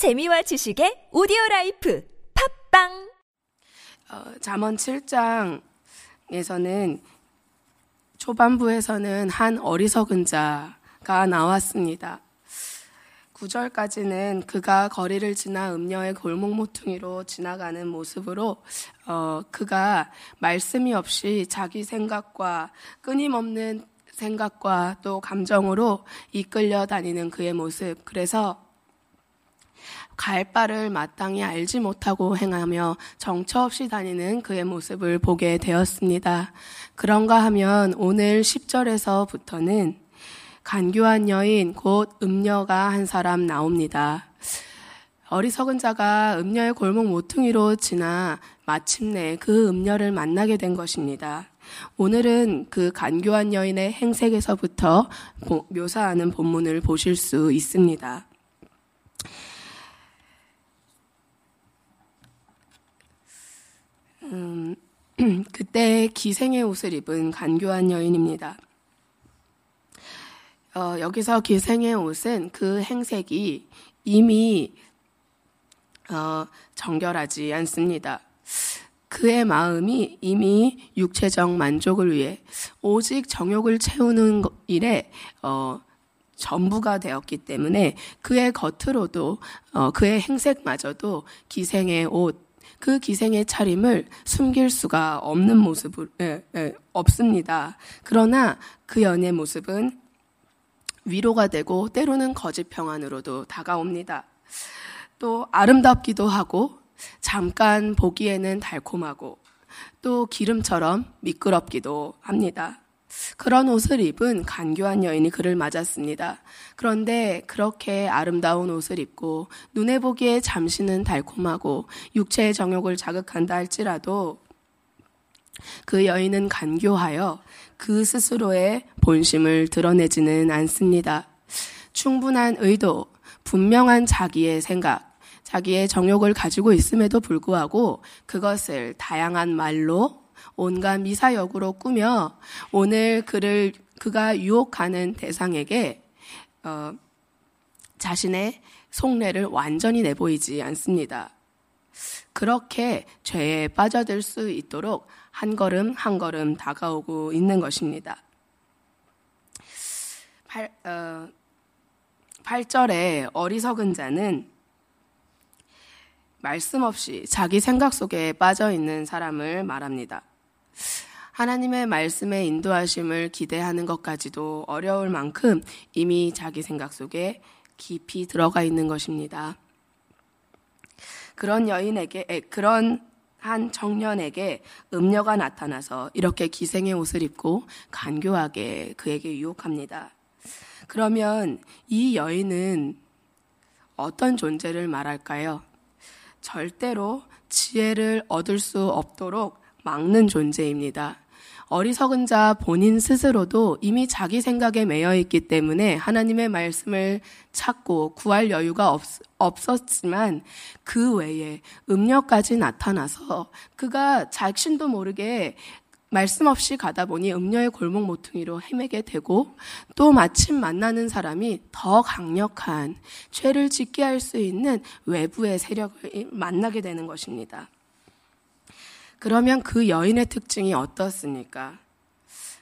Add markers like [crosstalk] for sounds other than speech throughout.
재미와 지식의 오디오 라이프 팟빵 어, 잠언 7장에서는 초반부에서는 한 어리석은 자가 나왔습니다. 9절까지는 그가 거리를 지나 음녀의 골목 모퉁이로 지나가는 모습으로 어, 그가 말씀이 없이 자기 생각과 끊임없는 생각과 또 감정으로 이끌려 다니는 그의 모습. 그래서 갈 바를 마땅히 알지 못하고 행하며 정처 없이 다니는 그의 모습을 보게 되었습니다. 그런가 하면 오늘 10절에서부터는 간교한 여인 곧 음녀가 한 사람 나옵니다. 어리석은 자가 음녀의 골목 모퉁이로 지나 마침내 그 음녀를 만나게 된 것입니다. 오늘은 그 간교한 여인의 행색에서부터 묘사하는 본문을 보실 수 있습니다. 음, [clears throat] 그때 기생의 옷을 입은 간교한 여인입니다. 어, 여기서 기생의 옷은 그 행색이 이미 어, 정결하지 않습니다. 그의 마음이 이미 육체적 만족을 위해 오직 정욕을 채우는 일에 어, 전부가 되었기 때문에 그의 겉으로도 어, 그의 행색마저도 기생의 옷, 그 기생의 차림을 숨길 수가 없는 모습을 예, 예, 없습니다. 그러나 그 연의 모습은 위로가 되고 때로는 거짓 평안으로도 다가옵니다. 또 아름답기도 하고 잠깐 보기에는 달콤하고 또 기름처럼 미끄럽기도 합니다. 그런 옷을 입은 간교한 여인이 그를 맞았습니다. 그런데 그렇게 아름다운 옷을 입고 눈에 보기에 잠시는 달콤하고 육체의 정욕을 자극한다 할지라도 그 여인은 간교하여 그 스스로의 본심을 드러내지는 않습니다. 충분한 의도, 분명한 자기의 생각, 자기의 정욕을 가지고 있음에도 불구하고 그것을 다양한 말로 온갖 미사역으로 꾸며 오늘 그를 그가 유혹하는 대상에게 어, 자신의 속내를 완전히 내보이지 않습니다. 그렇게 죄에 빠져들 수 있도록 한 걸음 한 걸음 다가오고 있는 것입니다. 8, 어, 8절에 어리석은 자는 말씀 없이 자기 생각 속에 빠져 있는 사람을 말합니다. 하나님의 말씀의 인도하심을 기대하는 것까지도 어려울 만큼 이미 자기 생각 속에 깊이 들어가 있는 것입니다. 그런 여인에게, 그런 한 청년에게 음녀가 나타나서 이렇게 기생의 옷을 입고 간교하게 그에게 유혹합니다. 그러면 이 여인은 어떤 존재를 말할까요? 절대로 지혜를 얻을 수 없도록 막는 존재입니다. 어리석은 자 본인 스스로도 이미 자기 생각에 매여 있기 때문에 하나님의 말씀을 찾고 구할 여유가 없, 없었지만 그 외에 음녀까지 나타나서 그가 자신도 모르게 말씀 없이 가다 보니 음녀의 골목 모퉁이로 헤매게 되고 또 마침 만나는 사람이 더 강력한 죄를 짓게 할 수 있는 외부의 세력을 만나게 되는 것입니다. 그러면 그 여인의 특징이 어떻습니까?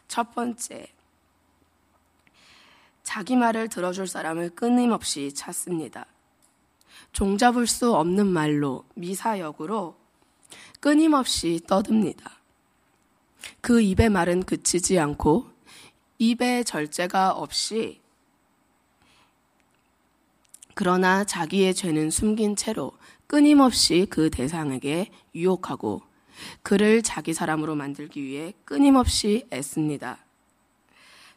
첫 번째, 자기 말을 들어줄 사람을 끊임없이 찾습니다. 종잡을 수 없는 말로 미사역으로 끊임없이 떠듭니다. 그 입의 말은 그치지 않고 입에 절제가 없이 그러나 자기의 죄는 숨긴 채로 끊임없이 그 대상에게 유혹하고 그를 자기 사람으로 만들기 위해 끊임없이 애씁니다.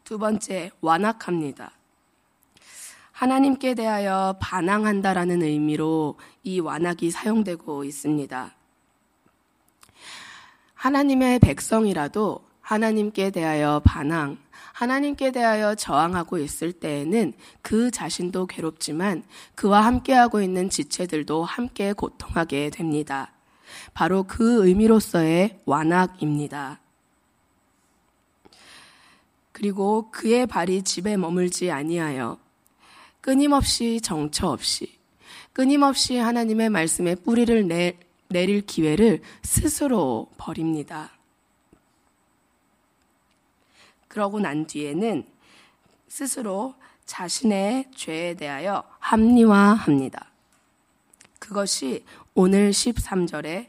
두 번째, 완악합니다. 하나님께 대하여 반항한다라는 의미로 이 완악이 사용되고 있습니다. 하나님의 백성이라도 하나님께 대하여 반항, 하나님께 대하여 저항하고 있을 때에는 그 자신도 괴롭지만 그와 함께하고 있는 지체들도 함께 고통하게 됩니다. 바로 그 의미로서의 완악입니다. 그리고 그의 발이 집에 머물지 아니하여 끊임없이 정처 없이 끊임없이 하나님의 말씀에 뿌리를 내, 내릴 기회를 스스로 버립니다. 그러고 난 뒤에는 스스로 자신의 죄에 대하여 합리화합니다. 그것이 오늘 13절에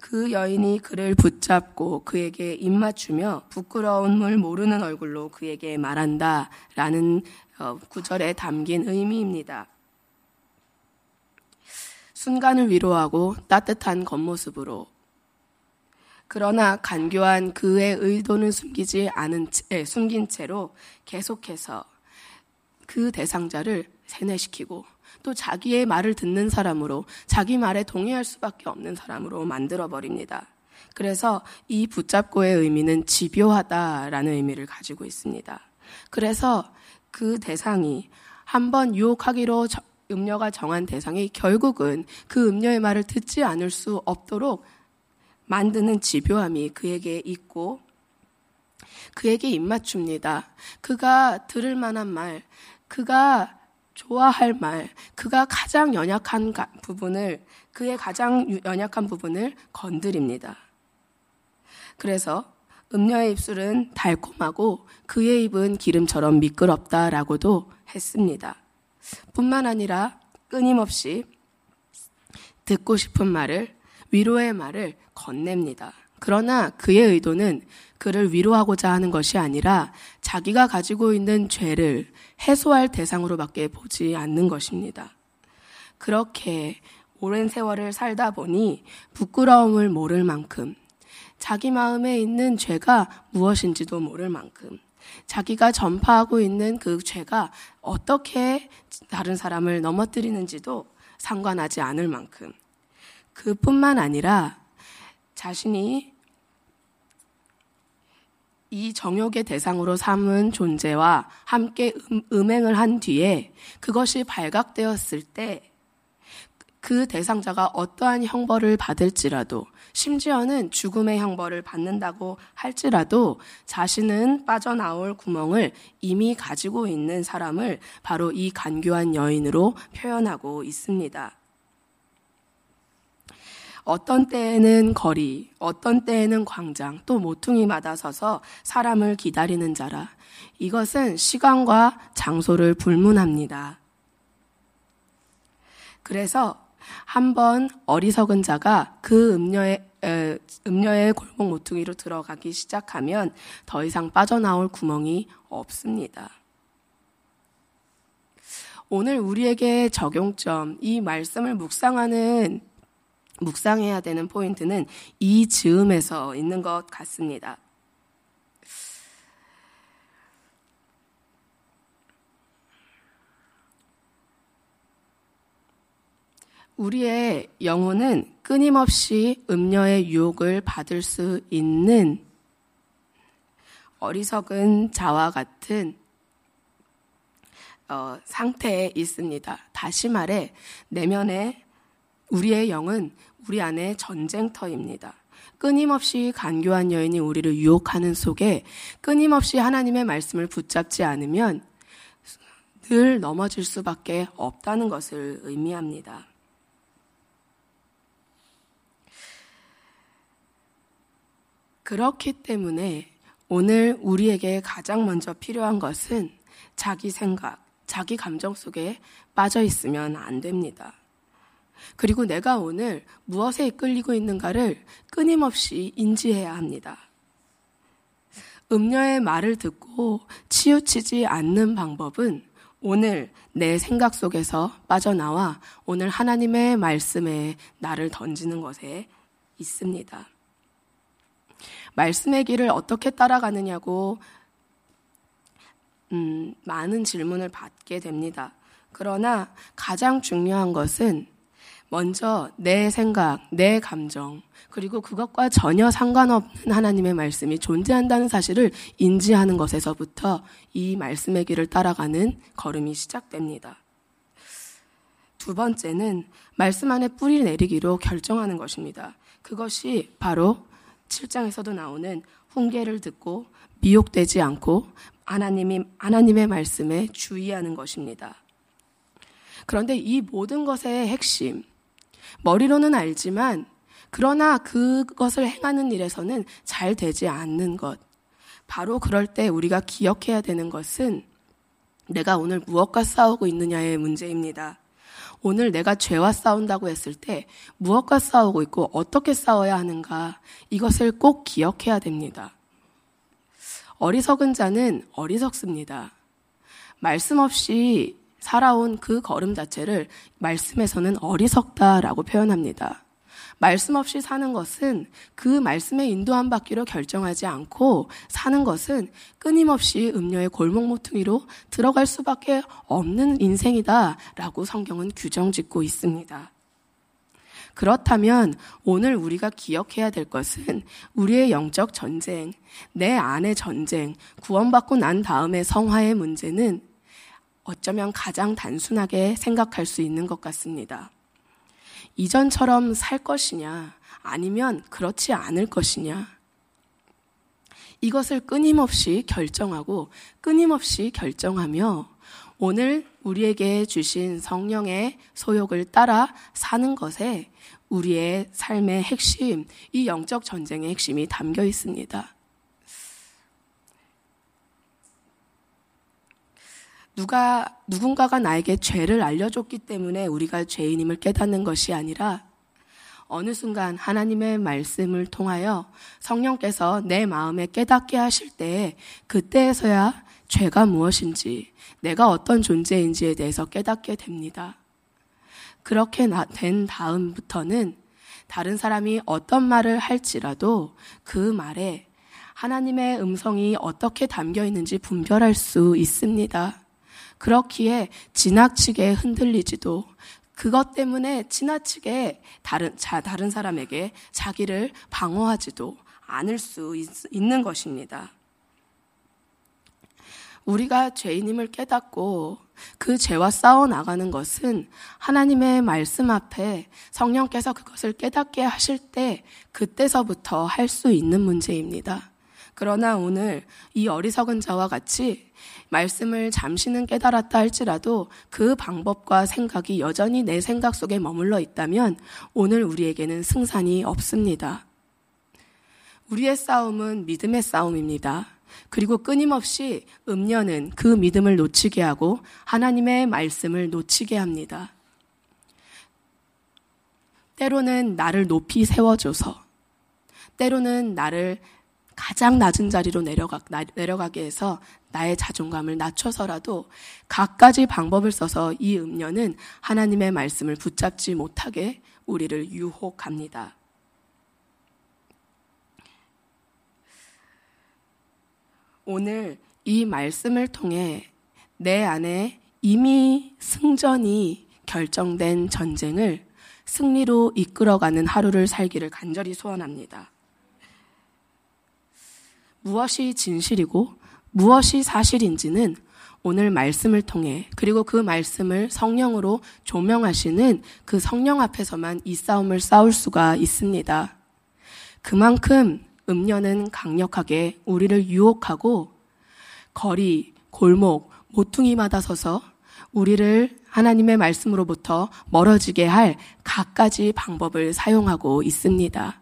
그 여인이 그를 붙잡고 그에게 입맞추며 부끄러움을 모르는 얼굴로 그에게 말한다. 라는 어, 구절에 담긴 의미입니다. 순간을 위로하고 따뜻한 겉모습으로 그러나 간교한 그의 의도는 숨기지 않은 채, 숨긴 채로 계속해서 그 대상자를 세뇌시키고 또 자기의 말을 듣는 사람으로 자기 말에 동의할 수밖에 없는 사람으로 만들어 버립니다. 그래서 이 붙잡고의 의미는 집요하다라는 의미를 가지고 있습니다. 그래서 그 대상이 한번 유혹하기로 음녀가 정한 대상이 결국은 그 음녀의 말을 듣지 않을 수 없도록 만드는 집요함이 그에게 있고 그에게 입맞춥니다. 그가 들을 만한 말, 그가 좋아할 말, 그가 가장 연약한 부분을, 그의 가장 연약한 부분을 건드립니다. 그래서 음녀의 입술은 달콤하고 그의 입은 기름처럼 미끄럽다라고도 했습니다. 뿐만 아니라 끊임없이 듣고 싶은 말을 위로의 말을 건넵니다. 그러나 그의 의도는 그를 위로하고자 하는 것이 아니라 자기가 가지고 있는 죄를 해소할 대상으로밖에 보지 않는 것입니다. 그렇게 오랜 세월을 살다 보니 부끄러움을 모를 만큼 자기 마음에 있는 죄가 무엇인지도 모를 만큼 자기가 전파하고 있는 그 죄가 어떻게 다른 사람을 넘어뜨리는지도 상관하지 않을 만큼 그뿐만 아니라 자신이 이 정욕의 대상으로 삼은 존재와 함께 음, 음행을 한 뒤에 그것이 발각되었을 때 그 대상자가 어떠한 형벌을 받을지라도 심지어는 죽음의 형벌을 받는다고 할지라도 자신은 빠져나올 구멍을 이미 가지고 있는 사람을 바로 이 간교한 여인으로 표현하고 있습니다. 어떤 때에는 거리, 어떤 때에는 광장, 또 모퉁이마다 서서 사람을 기다리는 자라. 이것은 시간과 장소를 불문합니다. 그래서 한번 어리석은 자가 그 음녀의 에, 음녀의 골목 모퉁이로 들어가기 시작하면 더 이상 빠져나올 구멍이 없습니다. 오늘 우리에게 적용점, 이 말씀을 묵상하는 묵상해야 되는 포인트는 이 즈음에서 있는 것 같습니다. 우리의 영혼은 끊임없이 음녀의 유혹을 받을 수 있는 어리석은 자와 같은 어, 상태에 있습니다. 다시 말해, 내면에 우리의 영은 우리 안에 전쟁터입니다. 끊임없이 간교한 여인이 우리를 유혹하는 속에 끊임없이 하나님의 말씀을 붙잡지 않으면 늘 넘어질 수밖에 없다는 것을 의미합니다. 그렇기 때문에 오늘 우리에게 가장 먼저 필요한 것은 자기 생각, 자기 감정 속에 빠져 있으면 안 됩니다. 그리고 내가 오늘 무엇에 이끌리고 있는가를 끊임없이 인지해야 합니다. 음녀의 말을 듣고 치우치지 않는 방법은 오늘 내 생각 속에서 빠져나와 오늘 하나님의 말씀에 나를 던지는 것에 있습니다. 말씀의 길을 어떻게 따라가느냐고 음, 많은 질문을 받게 됩니다. 그러나 가장 중요한 것은 먼저 내 생각, 내 감정, 그리고 그것과 전혀 상관없는 하나님의 말씀이 존재한다는 사실을 인지하는 것에서부터 이 말씀의 길을 따라가는 걸음이 시작됩니다. 두 번째는 말씀 안에 뿌리 내리기로 결정하는 것입니다. 그것이 바로 7장에서도 나오는 훈계를 듣고 미혹되지 않고 하나님이, 하나님의 말씀에 주의하는 것입니다. 그런데 이 모든 것의 핵심, 머리로는 알지만 그러나 그것을 행하는 일에서는 잘 되지 않는 것. 바로 그럴 때 우리가 기억해야 되는 것은 내가 오늘 무엇과 싸우고 있느냐의 문제입니다. 오늘 내가 죄와 싸운다고 했을 때 무엇과 싸우고 있고 어떻게 싸워야 하는가 이것을 꼭 기억해야 됩니다. 어리석은 자는 어리석습니다. 말씀 없이 살아온 그 걸음 자체를 말씀에서는 어리석다라고 표현합니다. 말씀 없이 사는 것은 그 말씀에 인도함 받기로 결정하지 않고 사는 것은 끊임없이 음료의 골목 모퉁이로 들어갈 수밖에 없는 인생이다라고 성경은 규정 짓고 있습니다. 그렇다면 오늘 우리가 기억해야 될 것은 우리의 영적 전쟁, 내 안의 전쟁, 구원받고 난 다음의 성화의 문제는 어쩌면 가장 단순하게 생각할 수 있는 것 같습니다. 이전처럼 살 것이냐, 아니면 그렇지 않을 것이냐. 이것을 끊임없이 결정하고 끊임없이 결정하며 오늘 우리에게 주신 성령의 소욕을 따라 사는 것에 우리의 삶의 핵심, 이 영적 전쟁의 핵심이 담겨 있습니다. 누가 누군가가 나에게 죄를 알려줬기 때문에 우리가 죄인임을 깨닫는 것이 아니라 어느 순간 하나님의 말씀을 통하여 성령께서 내 마음에 깨닫게 하실 때 그때에서야 죄가 무엇인지 내가 어떤 존재인지에 대해서 깨닫게 됩니다. 그렇게 된 다음부터는 다른 사람이 어떤 말을 할지라도 그 말에 하나님의 음성이 어떻게 담겨 있는지 분별할 수 있습니다. 그렇기에 지나치게 흔들리지도 그것 때문에 지나치게 다른, 자, 다른 사람에게 자기를 방어하지도 않을 수 있, 있는 것입니다. 우리가 죄인임을 깨닫고 그 죄와 싸워 나가는 것은 하나님의 말씀 앞에 성령께서 그것을 깨닫게 하실 때 그때서부터 할 수 있는 문제입니다. 그러나 오늘 이 어리석은 자와 같이 말씀을 잠시는 깨달았다 할지라도 그 방법과 생각이 여전히 내 생각 속에 머물러 있다면 오늘 우리에게는 승산이 없습니다. 우리의 싸움은 믿음의 싸움입니다. 그리고 끊임없이 음녀는 그 믿음을 놓치게 하고 하나님의 말씀을 놓치게 합니다. 때로는 나를 높이 세워줘서, 때로는 나를 가장 낮은 자리로 내려가, 내려가게 해서 나의 자존감을 낮춰서라도 갖가지 방법을 써서 이 음녀는 하나님의 말씀을 붙잡지 못하게 우리를 유혹합니다. 오늘 이 말씀을 통해 내 안에 이미 승전이 결정된 전쟁을 승리로 이끌어가는 하루를 살기를 간절히 소원합니다. 무엇이 진실이고 무엇이 사실인지는 오늘 말씀을 통해 그리고 그 말씀을 성령으로 조명하시는 그 성령 앞에서만 이 싸움을 싸울 수가 있습니다. 그만큼 음녀는 강력하게 우리를 유혹하고 거리, 골목, 모퉁이마다 서서 우리를 하나님의 말씀으로부터 멀어지게 할 갖가지 방법을 사용하고 있습니다.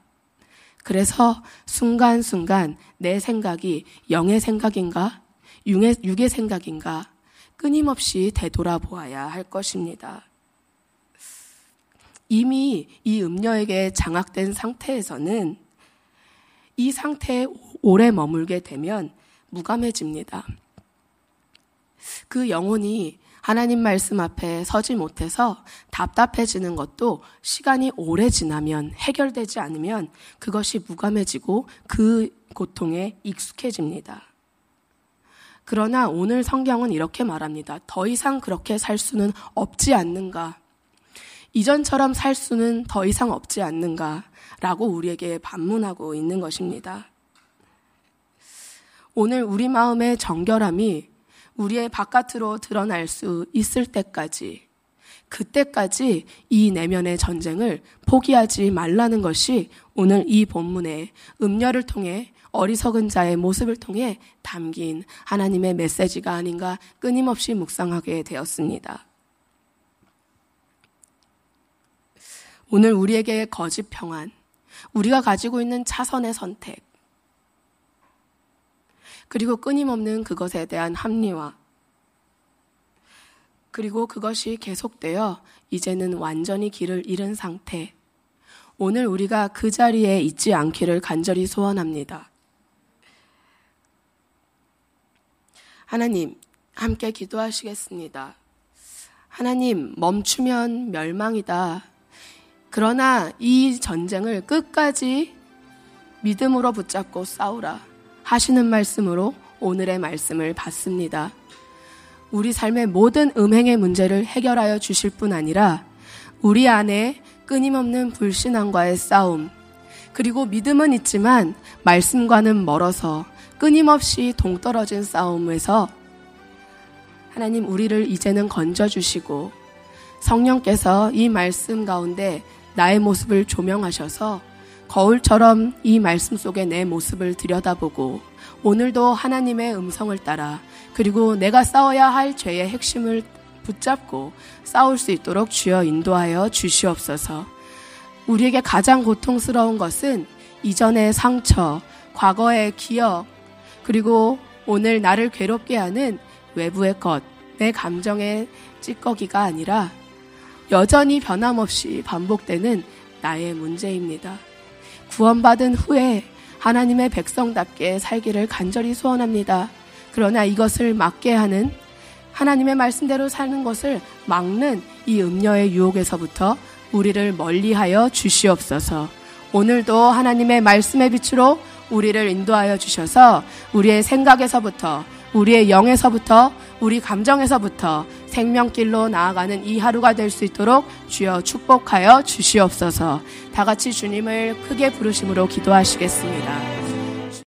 그래서 순간순간 내 생각이 영의 생각인가, 육의, 육의 생각인가, 끊임없이 되돌아보아야 할 것입니다. 이미 이 음녀에게 장악된 상태에서는 이 상태에 오래 머물게 되면 무감해집니다. 그 영혼이 하나님 말씀 앞에 서지 못해서 답답해지는 것도 시간이 오래 지나면 해결되지 않으면 그것이 무감해지고 그 고통에 익숙해집니다. 그러나 오늘 성경은 이렇게 말합니다. 더 이상 그렇게 살 수는 없지 않는가? 이전처럼 살 수는 더 이상 없지 않는가? 라고 우리에게 반문하고 있는 것입니다. 오늘 우리 마음의 정결함이 우리의 바깥으로 드러날 수 있을 때까지, 그때까지 이 내면의 전쟁을 포기하지 말라는 것이 오늘 이 본문의 음녀를 통해 어리석은 자의 모습을 통해 담긴 하나님의 메시지가 아닌가 끊임없이 묵상하게 되었습니다. 오늘 우리에게 거짓 평안, 우리가 가지고 있는 차선의 선택, 그리고 끊임없는 그것에 대한 합리화, 그리고 그것이 계속되어 이제는 완전히 길을 잃은 상태. 오늘 우리가 그 자리에 있지 않기를 간절히 소원합니다. 하나님, 함께 기도하시겠습니다. 하나님, 멈추면 멸망이다. 그러나 이 전쟁을 끝까지 믿음으로 붙잡고 싸우라. 하시는 말씀으로 오늘의 말씀을 받습니다. 우리 삶의 모든 음행의 문제를 해결하여 주실 뿐 아니라 우리 안에 끊임없는 불신앙과의 싸움, 그리고 믿음은 있지만 말씀과는 멀어서 끊임없이 동떨어진 싸움에서 하나님 우리를 이제는 건져주시고 성령께서 이 말씀 가운데 나의 모습을 조명하셔서 거울처럼 이 말씀 속에 내 모습을 들여다보고 오늘도 하나님의 음성을 따라 그리고 내가 싸워야 할 죄의 핵심을 붙잡고 싸울 수 있도록 주여 인도하여 주시옵소서. 우리에게 가장 고통스러운 것은 이전의 상처, 과거의 기억, 그리고 오늘 나를 괴롭게 하는 외부의 것, 내 감정의 찌꺼기가 아니라 여전히 변함없이 반복되는 나의 문제입니다. 구원받은 후에 하나님의 백성답게 살기를 간절히 소원합니다. 그러나 이것을 막게 하는 하나님의 말씀대로 사는 것을 막는 이 음녀의 유혹에서부터 우리를 멀리하여 주시옵소서. 오늘도 하나님의 말씀의 빛으로 우리를 인도하여 주셔서 우리의 생각에서부터 우리의 영에서부터 우리 감정에서부터 생명길로 나아가는 이 하루가 될 수 있도록 주여 축복하여 주시옵소서. 다 같이 주님을 크게 부르심으로 기도하시겠습니다.